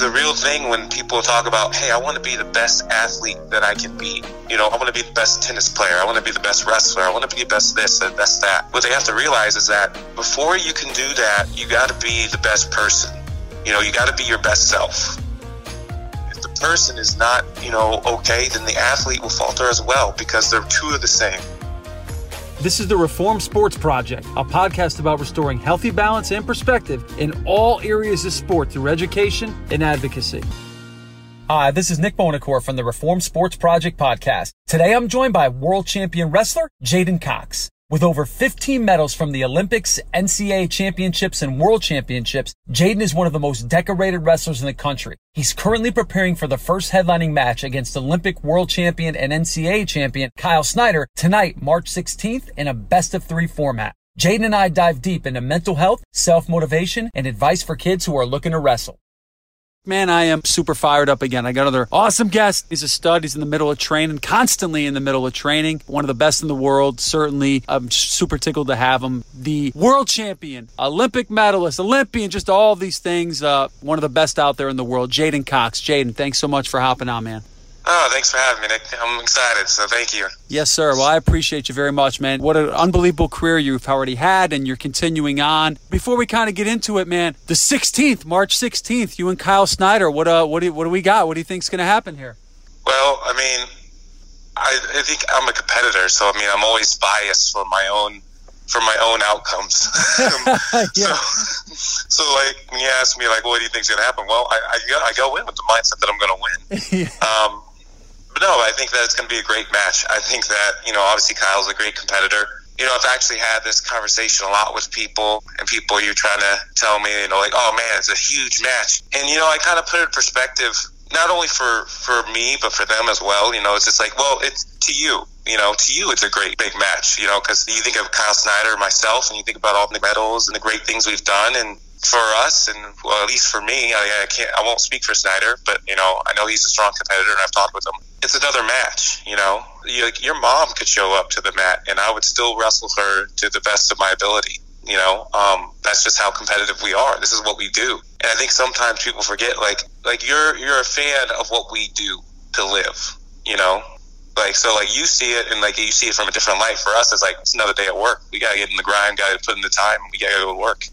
the real thing when people talk about, hey, I want to be the best athlete that I can be. You know, I want to be the best tennis player. I want to be the best wrestler. I want to be the best this, the best that. What they have to realize is that before you can do that, you got to be the best person. You know, you got to be your best self. If the person is not, you know, okay, then the athlete will falter as well because they're two of the same. This is the Reform Sports Project, a podcast about restoring healthy balance and perspective in all areas of sport through education and advocacy. Hi, this is Nick Bonacore from the Reform Sports Project podcast. Today I'm joined by world champion wrestler J'den Cox. With over 15 medals from the Olympics, NCAA championships, and world championships, J'den is one of the most decorated wrestlers in the country. He's currently preparing for the first headlining match against Olympic world champion and NCAA champion Kyle Snyder tonight, March 16th, in a best of three format. J'den and I dive deep into mental health, self motivation, and advice for kids who are looking to wrestle. Man, I am super fired up again. I got another awesome guest. He's a stud. He's in the middle of training, constantly in the middle of training. One of the best in the world. Certainly, I'm super tickled to have him. The world champion, Olympic medalist, Olympian, just all these things. Uh, one of the best out there in the world. J'den Cox. J'den, thanks so much for hopping on, man. Oh, thanks for having me, Nick. I'm excited, so thank you. Yes, sir. Well, I appreciate you very much, man. What an unbelievable career you've already had, and you're continuing on. Before we kind of get into it, man, the 16th, March 16th, you and Kyle Snyder. What uh, what do what do we got? What do you think's going to happen here? Well, I mean, I, I think I'm a competitor, so I mean, I'm always biased for my own for my own outcomes. yeah. So, so like when you ask me like, what do you think's gonna happen? Well, I I go, I go in with the mindset that I'm gonna win. yeah. Um, but no, I think that it's going to be a great match. I think that, you know, obviously Kyle's a great competitor. You know, I've actually had this conversation a lot with people, and people you're trying to tell me, you know, like, oh man, it's a huge match. And, you know, I kind of put it in perspective, not only for, for me, but for them as well. You know, it's just like, well, it's to you. You know, to you, it's a great big match, you know, because you think of Kyle Snyder, myself, and you think about all the medals and the great things we've done. And for us, and well, at least for me, I, I, can't, I won't speak for Snyder, but you know, I know he's a strong competitor, and I've talked with him. It's another match, you know. You, your mom could show up to the mat, and I would still wrestle her to the best of my ability. You know, um, that's just how competitive we are. This is what we do, and I think sometimes people forget, like, like you're you're a fan of what we do to live. You know, like so, like you see it, and like you see it from a different light. For us, it's like it's another day at work. We gotta get in the grind, gotta put in the time, we gotta go to work.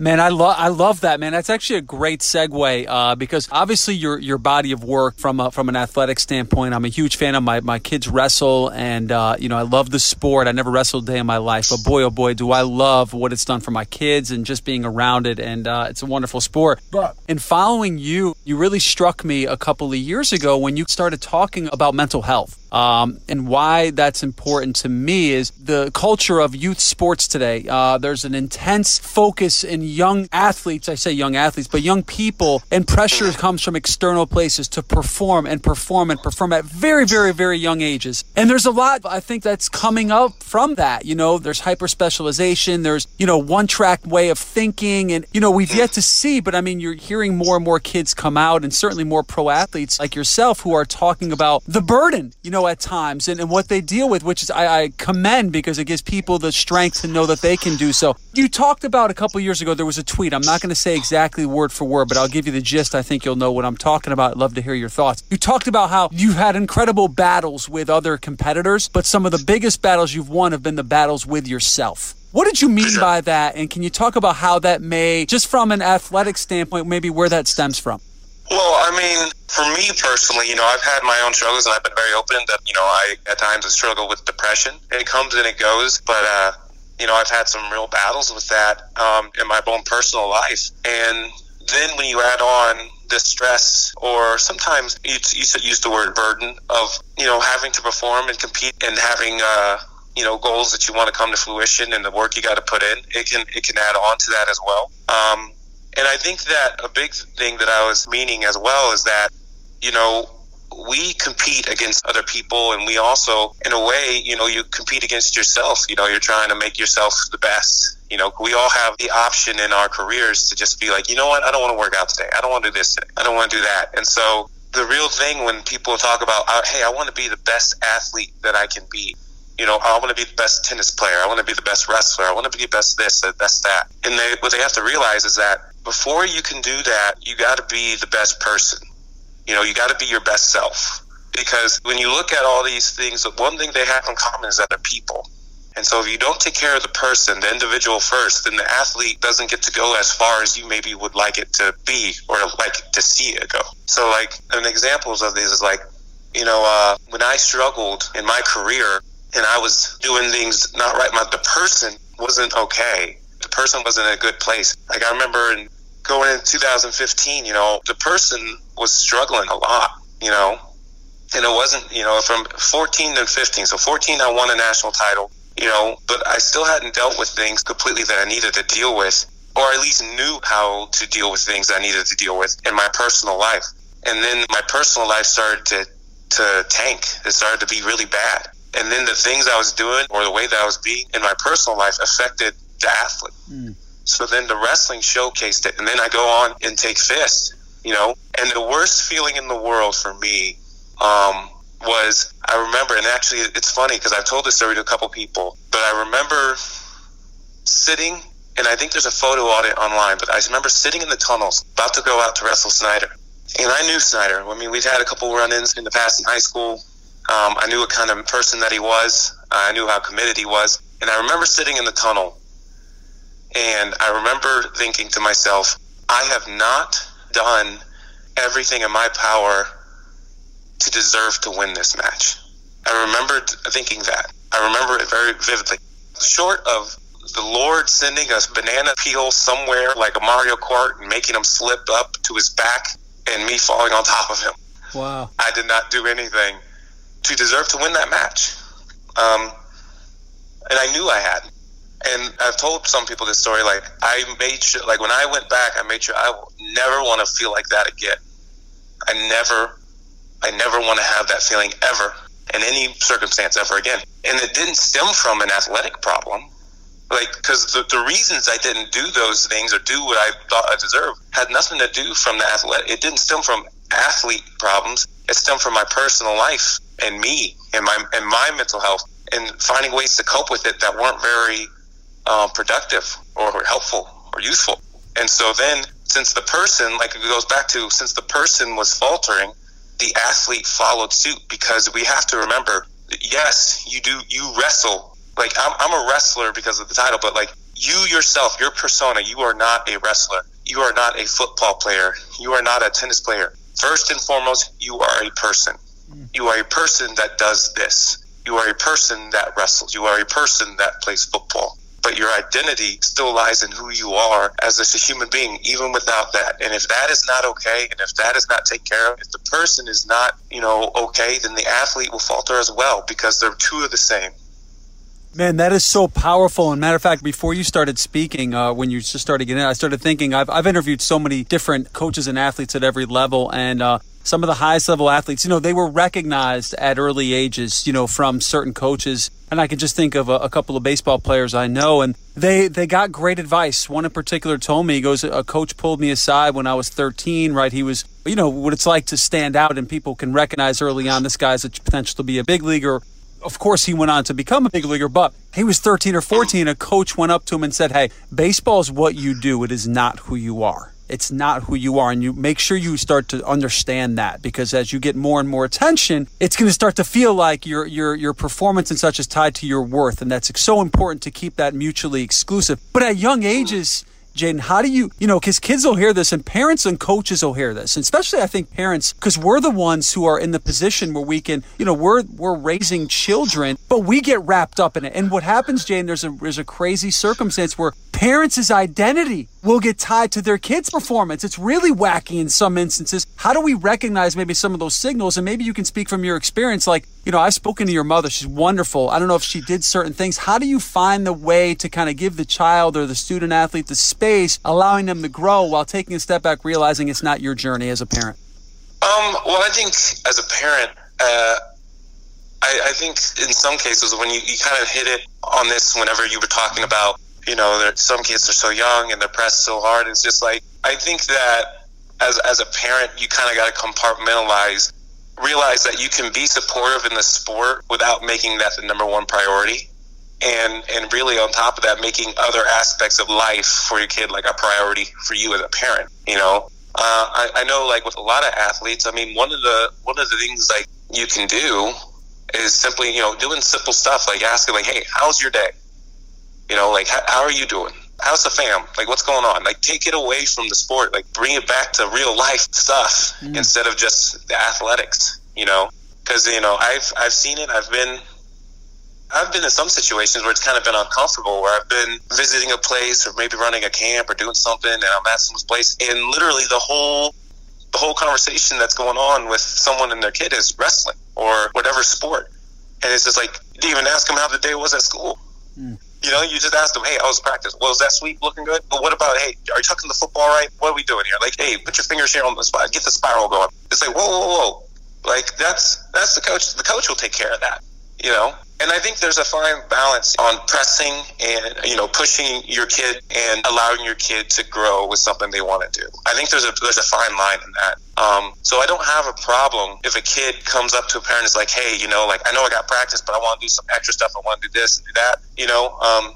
Man, I love I love that man. That's actually a great segue uh, because obviously your your body of work from a, from an athletic standpoint. I'm a huge fan of my my kids wrestle, and uh, you know I love the sport. I never wrestled a day in my life, but boy oh boy do I love what it's done for my kids and just being around it. And uh, it's a wonderful sport. But in following you, you really struck me a couple of years ago when you started talking about mental health. Um, and why that's important to me is the culture of youth sports today. Uh, there's an intense focus in young athletes. I say young athletes, but young people, and pressure comes from external places to perform and perform and perform at very, very, very young ages. And there's a lot I think that's coming up from that. You know, there's hyper specialization. There's you know one track way of thinking, and you know we've yet to see. But I mean, you're hearing more and more kids come out, and certainly more pro athletes like yourself who are talking about the burden. You know know, at times and, and what they deal with, which is I, I, commend because it gives people the strength to know that they can do so. You talked about a couple years ago, there was a tweet. I'm not going to say exactly word for word, but I'll give you the gist. I think you'll know what I'm talking about. I'd love to hear your thoughts. You talked about how you've had incredible battles with other competitors, but some of the biggest battles you've won have been the battles with yourself. What did you mean by that? And can you talk about how that may, just from an athletic standpoint, maybe where that stems from? Well, I mean, for me personally, you know, I've had my own struggles, and I've been very open that you know I at times I struggle with depression. It comes and it goes, but uh, you know, I've had some real battles with that um, in my own personal life, and then when you add on the stress, or sometimes you, you use the word burden of you know having to perform and compete and having. Uh, you know goals that you want to come to fruition and the work you got to put in it can it can add on to that as well um, and I think that a big thing that I was meaning as well is that, you know, we compete against other people and we also, in a way, you know, you compete against yourself. You know, you're trying to make yourself the best. You know, we all have the option in our careers to just be like, you know what, I don't want to work out today. I don't want to do this today. I don't want to do that. And so the real thing when people talk about, hey, I want to be the best athlete that I can be, you know, I want to be the best tennis player. I want to be the best wrestler. I want to be the best this, the best that. And they, what they have to realize is that before you can do that, you got to be the best person. You know, you got to be your best self. Because when you look at all these things, one thing they have in common is that they're people. And so if you don't take care of the person, the individual first, then the athlete doesn't get to go as far as you maybe would like it to be or like to see it go. So like an examples of this is like, you know, uh, when I struggled in my career and I was doing things not right, my, the person wasn't okay. Person wasn't in a good place. Like I remember in going in 2015, you know, the person was struggling a lot, you know, and it wasn't, you know, from 14 to 15. So 14, I won a national title, you know, but I still hadn't dealt with things completely that I needed to deal with, or at least knew how to deal with things I needed to deal with in my personal life. And then my personal life started to, to tank. It started to be really bad. And then the things I was doing or the way that I was being in my personal life affected the athlete. Mm. So then the wrestling showcased it. And then I go on and take fists, you know, and the worst feeling in the world for me um, was I remember, and actually it's funny because I've told this story to a couple people, but I remember sitting, and I think there's a photo on it online, but I remember sitting in the tunnels about to go out to wrestle Snyder. And I knew Snyder. I mean, we'd had a couple run ins in the past in high school. Um, I knew what kind of person that he was. I knew how committed he was. And I remember sitting in the tunnel, and I remember thinking to myself, I have not done everything in my power to deserve to win this match. I remembered thinking that. I remember it very vividly. Short of the Lord sending us banana peel somewhere like a Mario Kart and making him slip up to his back and me falling on top of him. Wow. I did not do anything to deserve to win that match. Um, and I knew I had. And I've told some people this story. Like I made sure, like when I went back, I made sure I never want to feel like that again. I never I never want to have that feeling ever in any circumstance ever again. And it didn't stem from an athletic problem. Like, because the, the reasons I didn't do those things or do what I thought I deserved had nothing to do from the athletic. It didn't stem from athlete problems. It stemmed from my personal life and me and my and my mental health and finding ways to cope with it that weren't very um, productive or helpful or useful. And so then, since the person, like it goes back to, since the person was faltering, the athlete followed suit because we have to remember yes, you do, you wrestle. Like, I'm, I'm a wrestler because of the title, but like, you yourself, your persona, you are not a wrestler. You are not a football player. You are not a tennis player. First and foremost, you are a person. Hmm. You are a person that does this. You are a person that wrestles. You are a person that plays football but your identity still lies in who you are as a human being, even without that. And if that is not okay, and if that is not taken care of, if the person is not, you know, okay, then the athlete will falter as well because they're two of the same. Man, that is so powerful. And matter of fact, before you started speaking, uh, when you just started getting in, I started thinking I've, I've interviewed so many different coaches and athletes at every level. And uh, some of the highest level athletes, you know, they were recognized at early ages, you know, from certain coaches. And I can just think of a, a, couple of baseball players I know, and they they got great advice. One in particular told me, he goes, a coach pulled me aside when I was 13, right? He was, you know, what it's like to stand out and people can recognize early on this guy's a potential to be a big leaguer. Of course, he went on to become a big leaguer, but he was 13 or 14. A coach went up to him and said, Hey, baseball is what you do, it is not who you are it's not who you are. And you make sure you start to understand that because as you get more and more attention, it's going to start to feel like your, your, your performance and such is tied to your worth. And that's so important to keep that mutually exclusive. But at young ages, J'den, how do you, you know, because kids will hear this and parents and coaches will hear this, and especially I think parents, because we're the ones who are in the position where we can, you know, we're we're raising children, but we get wrapped up in it. And what happens, J'den? There's a there's a crazy circumstance where parents' identity will get tied to their kids' performance. It's really wacky in some instances. How do we recognize maybe some of those signals? And maybe you can speak from your experience. Like, you know, I've spoken to your mother. She's wonderful. I don't know if she did certain things. How do you find the way to kind of give the child or the student athlete the space, allowing them to grow while taking a step back, realizing it's not your journey as a parent? Um, well, I think as a parent, uh, I, I, think in some cases when you, you kind of hit it on this whenever you were talking about you know, some kids are so young and they're pressed so hard. It's just like I think that as as a parent, you kind of got to compartmentalize, realize that you can be supportive in the sport without making that the number one priority. and and really on top of that, making other aspects of life for your kid like a priority for you as a parent. You know, uh, I, I know like with a lot of athletes, I mean, one of the one of the things like you can do is simply you know doing simple stuff like asking like, hey, how's your day? You know, like how, how are you doing? how's the fam? Like, what's going on? Like, take it away from the sport. Like, bring it back to real life stuff mm. instead of just the athletics. You know, because you know I've I've seen it. I've been I've been in some situations where it's kind of been uncomfortable, where I've been visiting a place or maybe running a camp or doing something, and I'm at someone's place, and literally the whole the whole conversation that's going on with someone and their kid is wrestling or whatever sport, and it's just like you didn't even ask them how the day was at school. Mm. You know, you just ask them, hey, how was practice? Well, is that sweep looking good? But what about, hey, are you tucking the football right? What are we doing here? Like, hey, put your fingers here on the spot. Get the spiral going. It's like, whoa, whoa, whoa. Like, that's, that's the coach. The coach will take care of that, you know? And I think there's a fine balance on pressing and, you know, pushing your kid and allowing your kid to grow with something they want to do. I think there's a, there's a fine line in that. Um, so I don't have a problem if a kid comes up to a parent and is like, hey, you know, like, I know I got practice, but I want to do some extra stuff. I want to do this and do that, you know? Um,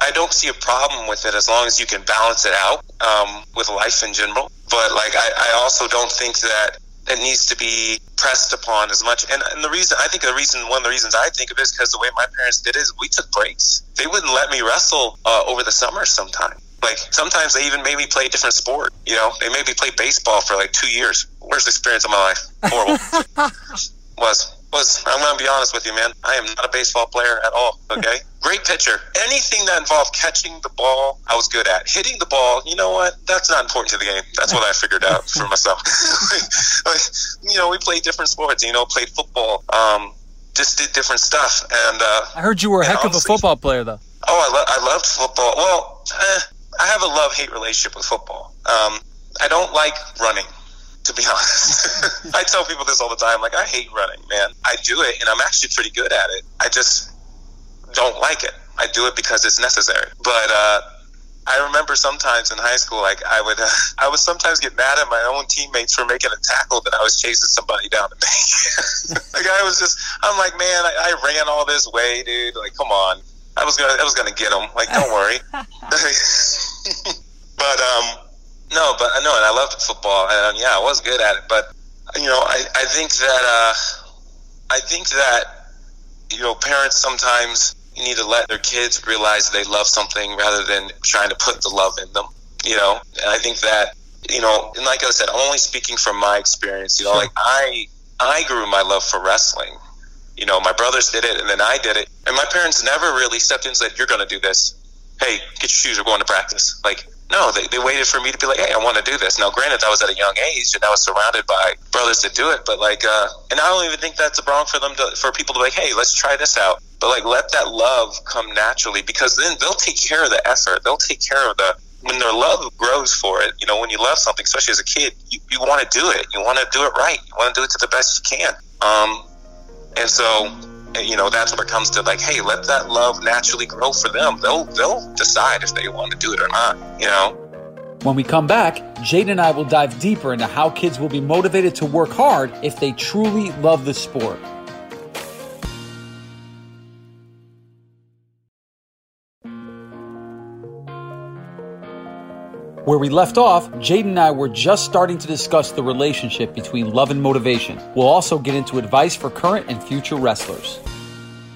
I don't see a problem with it as long as you can balance it out um, with life in general. But like, I, I also don't think that it needs to be pressed upon as much. And, and the reason, I think the reason, one of the reasons I think of it is because the way my parents did it is we took breaks. They wouldn't let me wrestle uh, over the summer sometime. Like sometimes they even made me play a different sport. You know, they made me play baseball for like two years. Worst experience of my life. Horrible. was was I'm going to be honest with you, man. I am not a baseball player at all. Okay, great pitcher. Anything that involved catching the ball, I was good at. Hitting the ball, you know what? That's not important to the game. That's what I figured out for myself. like, you know, we played different sports. You know, played football. Um, just did different stuff. And uh, I heard you were a heck honestly, of a football player, though. Oh, I, lo- I loved football. Well, eh, I have a love hate relationship with football. Um, I don't like running to be honest. I tell people this all the time. Like, I hate running, man. I do it, and I'm actually pretty good at it. I just don't like it. I do it because it's necessary. But uh, I remember sometimes in high school, like I would, uh, I would sometimes get mad at my own teammates for making a tackle that I was chasing somebody down to make. like I was just, I'm like, man, I, I ran all this way, dude. Like, come on. I was gonna, I was gonna get him. Like, don't worry. but um, no, but I know, and I loved football, and yeah, I was good at it. But you know, I, I think that uh, I think that you know, parents sometimes need to let their kids realize they love something rather than trying to put the love in them. You know, and I think that you know, and like I said, I'm only speaking from my experience. You know, like I I grew my love for wrestling. You know, my brothers did it, and then I did it, and my parents never really stepped in and said, "You're going to do this." Hey, get your shoes. We're going to practice. Like no, they, they waited for me to be like, hey, I want to do this. Now, granted, I was at a young age and I was surrounded by brothers to do it, but like, uh, and I don't even think that's wrong for them to, for people to be like, hey, let's try this out. But like, let that love come naturally because then they'll take care of the effort. They'll take care of the, when their love grows for it, you know, when you love something, especially as a kid, you, you want to do it. You want to do it right. You want to do it to the best you can. Um, and so, you know that's where it comes to like hey let that love naturally grow for them. They'll they'll decide if they want to do it or not you know? When we come back jade and I will dive deeper into how kids will be motivated to work hard if they truly love the sport Where we left off, J'den and I were just starting to discuss the relationship between love and motivation. We'll also get into advice for current and future wrestlers.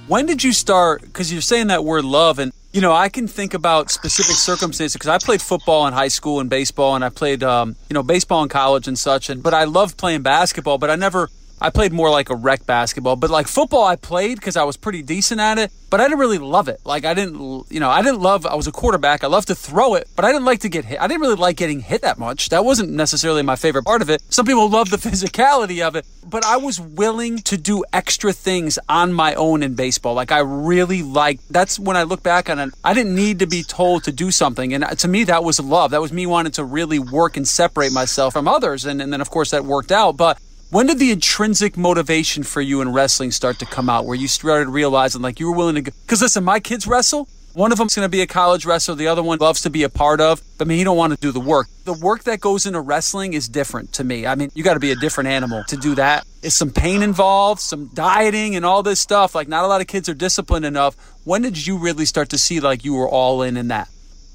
When did you start? Because you're saying that word love, and you know, I can think about specific circumstances because I played football in high school and baseball, and I played, um, you know, baseball in college and such. And but I loved playing basketball, but I never I played more like a rec basketball, but like football, I played because I was pretty decent at it, but I didn't really love it. Like I didn't, you know, I didn't love. I was a quarterback. I loved to throw it, but I didn't like to get hit. I didn't really like getting hit that much. That wasn't necessarily my favorite part of it. Some people love the physicality of it, but I was willing to do extra things on my own in baseball. Like I really liked. That's when I look back on it. I didn't need to be told to do something, and uh, to me, that was love. That was me wanting to really work and separate myself from others, and, and then of course that worked out, but. When did the intrinsic motivation for you in wrestling start to come out where you started realizing like you were willing to go? Because listen, my kids wrestle one of them's going to be a college wrestler, the other one loves to be a part of, but I mean, he don't want to do the work. The work that goes into wrestling is different to me. I mean, you got to be a different animal to do that. Is some pain involved, some dieting and all this stuff. Like not a lot of kids are disciplined enough. When did you really start to see like you were all in in that?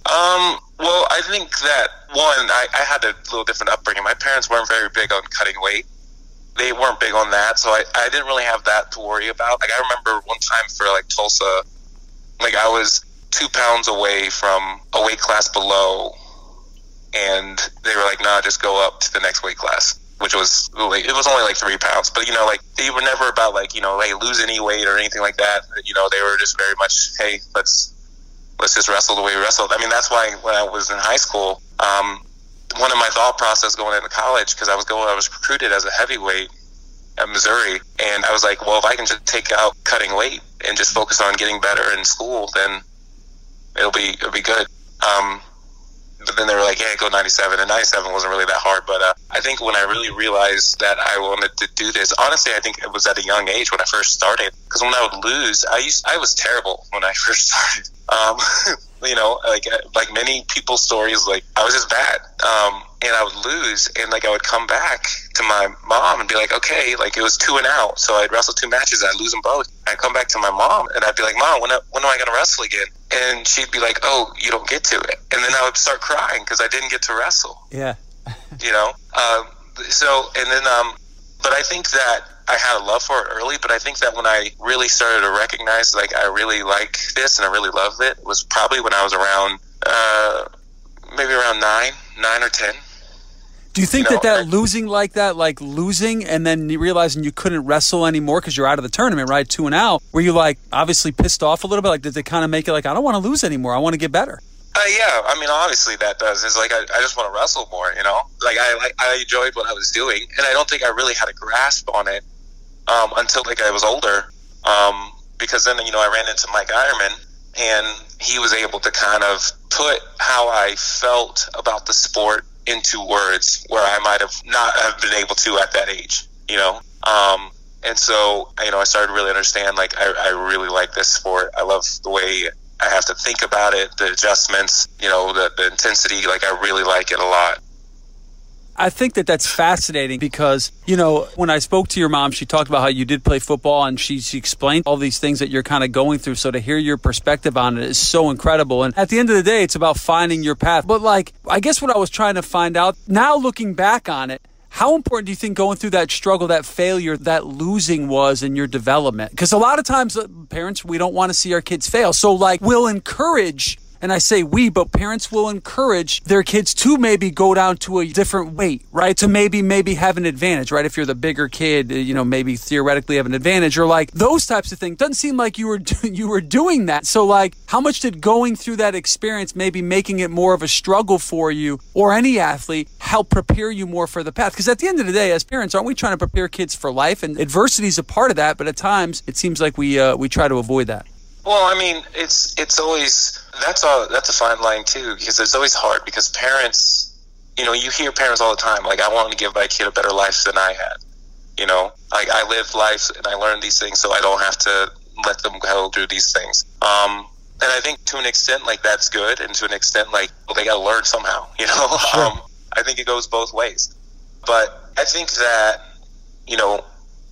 Um, well, I think that one, I, I had a little different upbringing. My parents weren't very big on cutting weight they weren't big on that, so I, I didn't really have that to worry about. Like I remember one time for like Tulsa, like I was two pounds away from a weight class below, and they were like, "Nah, just go up to the next weight class." Which was it was only like three pounds, but you know, like they were never about like you know, hey, lose any weight or anything like that. You know, they were just very much, hey, let's let's just wrestle the way we wrestled. I mean, that's why when I was in high school, um, one of my thought process going into college because I was going, I was recruited as a heavyweight at Missouri, and I was like, well, if I can just take out cutting weight and just focus on getting better in school, then it'll be it'll be good. Um, but then they were like, "Hey, go 97," and 97 wasn't really that hard. But uh, I think when I really realized that I wanted to do this, honestly, I think it was at a young age when I first started. Because when I would lose, I used I was terrible when I first started. Um, you know, like uh, like many people's stories, like I was just bad, um, and I would lose, and like I would come back to my mom and be like, okay, like it was two and out, so I'd wrestle two matches, and I'd lose them both. I'd come back to my mom, and I'd be like, mom, when when am I gonna wrestle again? And she'd be like, oh, you don't get to it, and then I would start crying because I didn't get to wrestle. Yeah, you know, um, so and then um, but I think that I had a love for it early, but I think that when I really started to recognize like I really like this and I really love it was probably when I was around uh, maybe around nine, nine or ten. Do you think you know, that that losing like that, like losing and then realizing you couldn't wrestle anymore because you're out of the tournament, right? Two and out. Were you like obviously pissed off a little bit? Like, did they kind of make it like I don't want to lose anymore? I want to get better. Uh, yeah, I mean, obviously that does. It's like I, I just want to wrestle more, you know. Like I, like I enjoyed what I was doing, and I don't think I really had a grasp on it um, until like I was older. Um, because then you know I ran into Mike Eierman, and he was able to kind of put how I felt about the sport into words where I might have not have been able to at that age. You know. Um, and so, you know, I started to really understand, like, I, I really like this sport. I love the way I have to think about it, the adjustments, you know, the, the intensity. Like, I really like it a lot. I think that that's fascinating because, you know, when I spoke to your mom, she talked about how you did play football and she, she explained all these things that you're kind of going through. So to hear your perspective on it is so incredible. And at the end of the day, it's about finding your path. But like, I guess what I was trying to find out now looking back on it, how important do you think going through that struggle, that failure, that losing was in your development? Because a lot of times, uh, parents, we don't want to see our kids fail. So, like, we'll encourage and I say we, but parents will encourage their kids to maybe go down to a different weight, right? To maybe, maybe have an advantage, right? If you're the bigger kid, you know, maybe theoretically have an advantage or like those types of things. Doesn't seem like you were, you were doing that. So like, how much did going through that experience, maybe making it more of a struggle for you or any athlete help prepare you more for the path? Because at the end of the day, as parents, aren't we trying to prepare kids for life? And adversity is a part of that, but at times it seems like we, uh, we try to avoid that. Well, I mean, it's, it's always, that's a that's a fine line too because it's always hard because parents, you know, you hear parents all the time like I want to give my kid a better life than I had. You know, like I live life and I learned these things so I don't have to let them go through these things. Um, and I think to an extent like that's good, and to an extent like well they got to learn somehow. You know, sure. um, I think it goes both ways. But I think that you know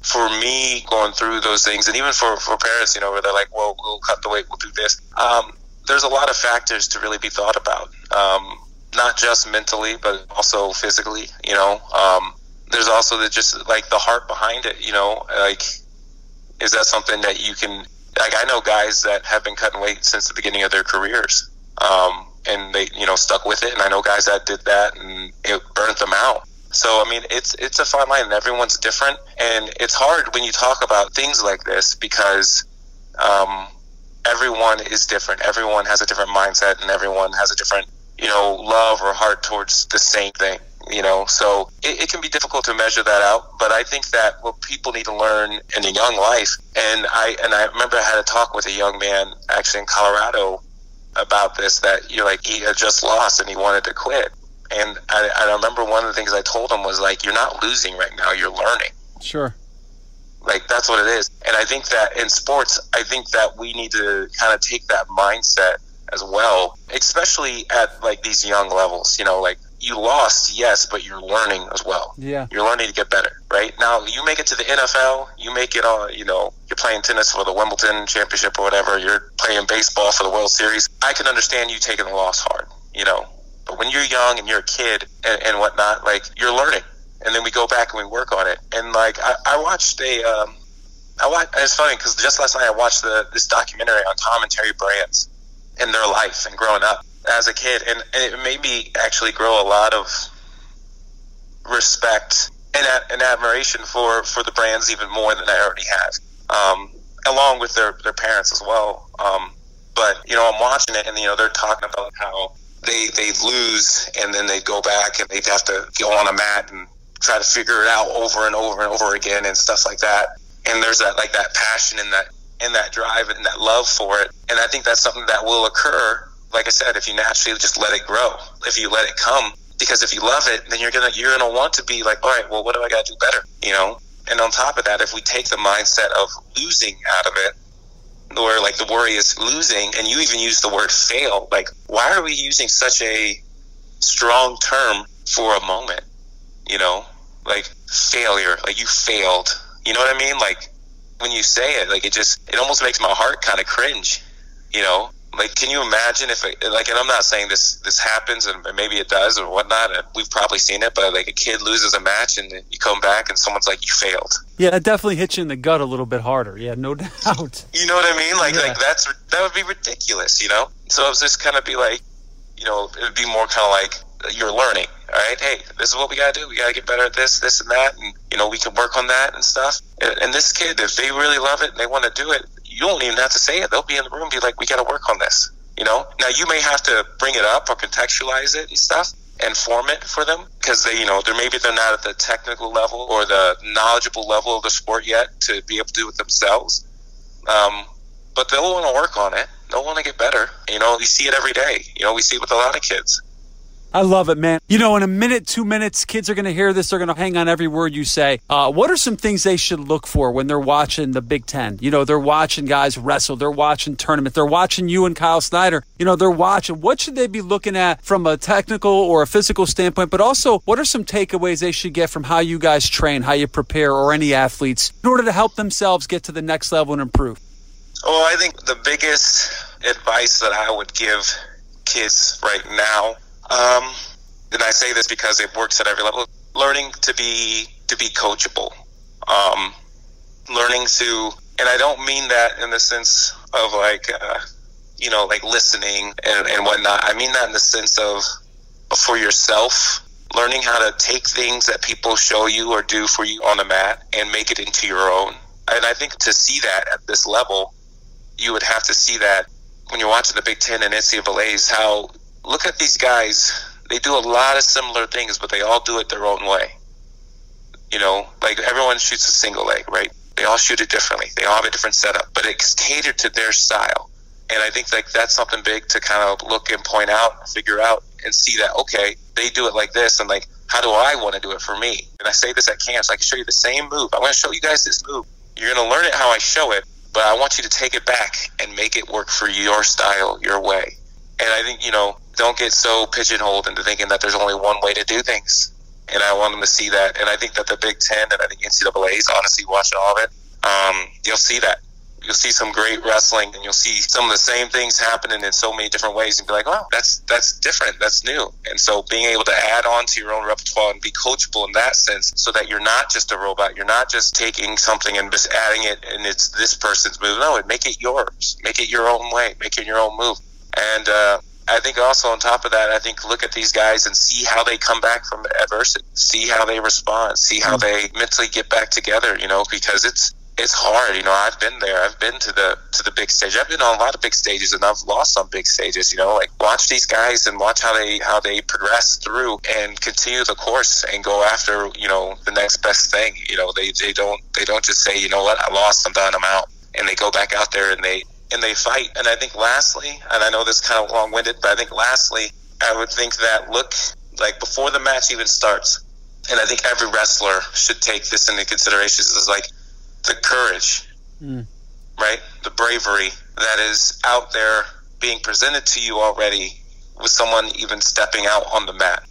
for me going through those things, and even for, for parents, you know, where they're like, well, we'll cut the weight, we'll do this. Um, there's a lot of factors to really be thought about. Um, not just mentally, but also physically. You know, um, there's also the just like the heart behind it. You know, like is that something that you can? Like I know guys that have been cutting weight since the beginning of their careers, um, and they you know stuck with it. And I know guys that did that and it burnt them out. So I mean, it's it's a fine line, and everyone's different, and it's hard when you talk about things like this because um, everyone is different. Everyone has a different mindset, and everyone has a different, you know, love or heart towards the same thing. You know, so it, it can be difficult to measure that out. But I think that what people need to learn in a young life, and I and I remember I had a talk with a young man actually in Colorado about this. That you know, like he had just lost and he wanted to quit. And I, I remember one of the things I told him was like, "You're not losing right now. You're learning." Sure Like that's what it is. And I think that in sports, I think that we need to kind of take that mindset as well, especially at like these young levels. You know, like you lost, yes, but you're learning as well. Yeah. You're learning to get better, right? Now, you make it to the NFL, you make it on, you know, you're playing tennis for the Wimbledon Championship or whatever, you're playing baseball for the World Series. I can understand you taking the loss hard, you know. But when you're young and you're a kid and, and whatnot, like, you're learning. And then we go back and we work on it. And, like, I, I watched a, um, I watched, it's funny because just last night I watched the, this documentary on Tom and Terry Brands and their life and growing up as a kid, and, and it made me actually grow a lot of respect and, and admiration for, for the brands even more than I already have, um, along with their, their parents as well. Um, but you know, I'm watching it, and you know, they're talking about how they they lose, and then they go back and they have to go on a mat and try to figure it out over and over and over again and stuff like that. And there's that like that passion and that and that drive and that love for it. And I think that's something that will occur like I said, if you naturally just let it grow, if you let it come, because if you love it, then you're gonna you're gonna want to be like, all right, well, what do I got to do better? You know. And on top of that, if we take the mindset of losing out of it, or like the worry is losing, and you even use the word fail, like why are we using such a strong term for a moment? You know, like failure, like you failed. You know what I mean? Like when you say it, like it just it almost makes my heart kind of cringe. You know, like, can you imagine if, it, like, and I'm not saying this this happens, and maybe it does or whatnot. We've probably seen it, but like a kid loses a match, and you come back, and someone's like, "You failed." Yeah, that definitely hits you in the gut a little bit harder. Yeah, no doubt. You know what I mean? Like, yeah. like that's that would be ridiculous. You know. So it was just kind of be like, you know, it would be more kind of like you're learning. All right, hey, this is what we gotta do. We gotta get better at this, this, and that, and you know, we can work on that and stuff. And, and this kid, if they really love it and they want to do it, you don't even have to say it. They'll be in the room be like, we got to work on this. You know, now you may have to bring it up or contextualize it and stuff and form it for them because they, you know, they're maybe they're not at the technical level or the knowledgeable level of the sport yet to be able to do it themselves. Um, but they'll want to work on it. They'll want to get better. You know, we see it every day. You know, we see it with a lot of kids. I love it, man. You know, in a minute, two minutes, kids are going to hear this. They're going to hang on every word you say. Uh, what are some things they should look for when they're watching the Big Ten? You know, they're watching guys wrestle. They're watching tournament. They're watching you and Kyle Snyder. You know, they're watching. What should they be looking at from a technical or a physical standpoint? But also, what are some takeaways they should get from how you guys train, how you prepare, or any athletes in order to help themselves get to the next level and improve? Oh, I think the biggest advice that I would give kids right now um, and I say this because it works at every level. Learning to be to be coachable, um, learning to, and I don't mean that in the sense of like, uh, you know, like listening and, and whatnot. I mean that in the sense of for yourself, learning how to take things that people show you or do for you on the mat and make it into your own. And I think to see that at this level, you would have to see that when you're watching the Big Ten and NCAA's, how look at these guys. They do a lot of similar things, but they all do it their own way. You know, like everyone shoots a single leg, right? They all shoot it differently. They all have a different setup, but it's catered to their style. And I think like that's something big to kind of look and point out, figure out, and see that okay, they do it like this, and like how do I want to do it for me? And I say this at camps. I can show you the same move. I want to show you guys this move. You're going to learn it how I show it, but I want you to take it back and make it work for your style, your way. And I think, you know, don't get so pigeonholed into thinking that there's only one way to do things. And I want them to see that. And I think that the Big Ten and I think NCAA is honestly watching all of it. Um, you'll see that. You'll see some great wrestling, and you'll see some of the same things happening in so many different ways, and be like, "Wow, that's that's different. That's new." And so, being able to add on to your own repertoire and be coachable in that sense, so that you're not just a robot. You're not just taking something and just adding it, and it's this person's move. No, make it yours. Make it your own way. Make it your own move. And uh, I think also on top of that, I think look at these guys and see how they come back from adversity, see how they respond, see how mm-hmm. they mentally get back together. You know, because it's it's hard. You know, I've been there. I've been to the to the big stage. I've been on a lot of big stages, and I've lost on big stages. You know, like watch these guys and watch how they how they progress through and continue the course and go after you know the next best thing. You know, they they don't they don't just say you know what I lost, I'm done, I'm out, and they go back out there and they and they fight. And I think lastly, and I know this kind of long winded, but I think lastly, I would think that look like before the match even starts, and I think every wrestler should take this into consideration. Is like the courage, mm. right? The bravery that is out there being presented to you already with someone even stepping out on the mat,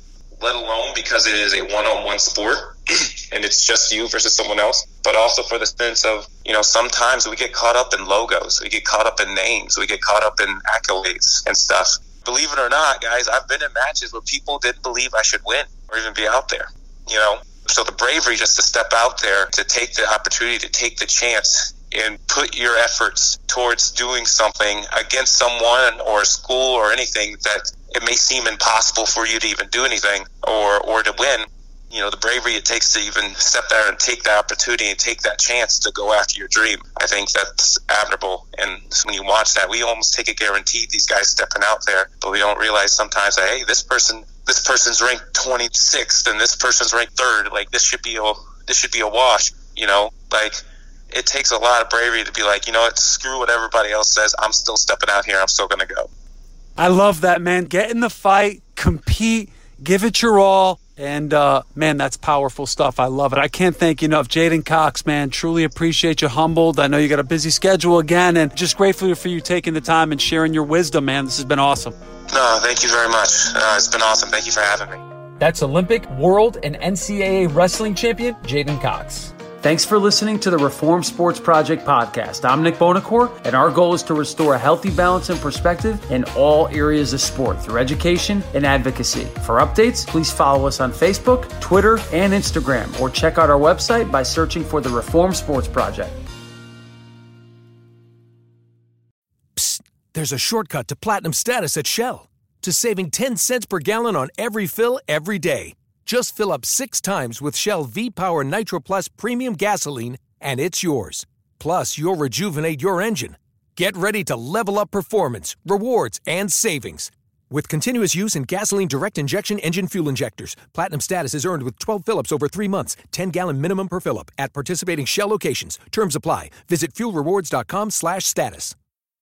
let alone because it is a one on one sport and it's just you versus someone else, but also for the sense of, you know, sometimes we get caught up in logos, we get caught up in names, we get caught up in accolades and stuff. Believe it or not, guys, I've been in matches where people didn't believe I should win or even be out there, you know? So the bravery just to step out there, to take the opportunity, to take the chance and put your efforts towards doing something against someone or a school or anything that it may seem impossible for you to even do anything or, or to win you know the bravery it takes to even step there and take that opportunity and take that chance to go after your dream. I think that's admirable. And when you watch that we almost take it guaranteed these guys stepping out there but we don't realize sometimes that hey this person this person's ranked 26th and this person's ranked third. Like this should be a this should be a wash you know? Like it takes a lot of bravery to be like you know what screw what everybody else says. I'm still stepping out here. I'm still gonna go. I love that man. Get in the fight. Compete. Give it your all and uh, man, that's powerful stuff. I love it. I can't thank you enough. J'den Cox, man, truly appreciate you humbled. I know you got a busy schedule again, and just grateful for you taking the time and sharing your wisdom, man. This has been awesome. No, thank you very much. Uh, it's been awesome. Thank you for having me. That's Olympic, world, and NCAA wrestling champion J'den Cox. Thanks for listening to the Reform Sports Project podcast. I'm Nick Bonacore, and our goal is to restore a healthy balance and perspective in all areas of sport through education and advocacy. For updates, please follow us on Facebook, Twitter, and Instagram, or check out our website by searching for the Reform Sports Project. Psst, there's a shortcut to platinum status at Shell to saving 10 cents per gallon on every fill every day. Just fill up six times with Shell V Power Nitro Plus Premium Gasoline, and it's yours. Plus, you'll rejuvenate your engine. Get ready to level up performance, rewards, and savings. With continuous use in gasoline direct injection engine fuel injectors, platinum status is earned with 12 fill-ups over three months, 10 gallon minimum per fill-up at participating Shell locations. Terms apply. Visit fuelrewards.com/status.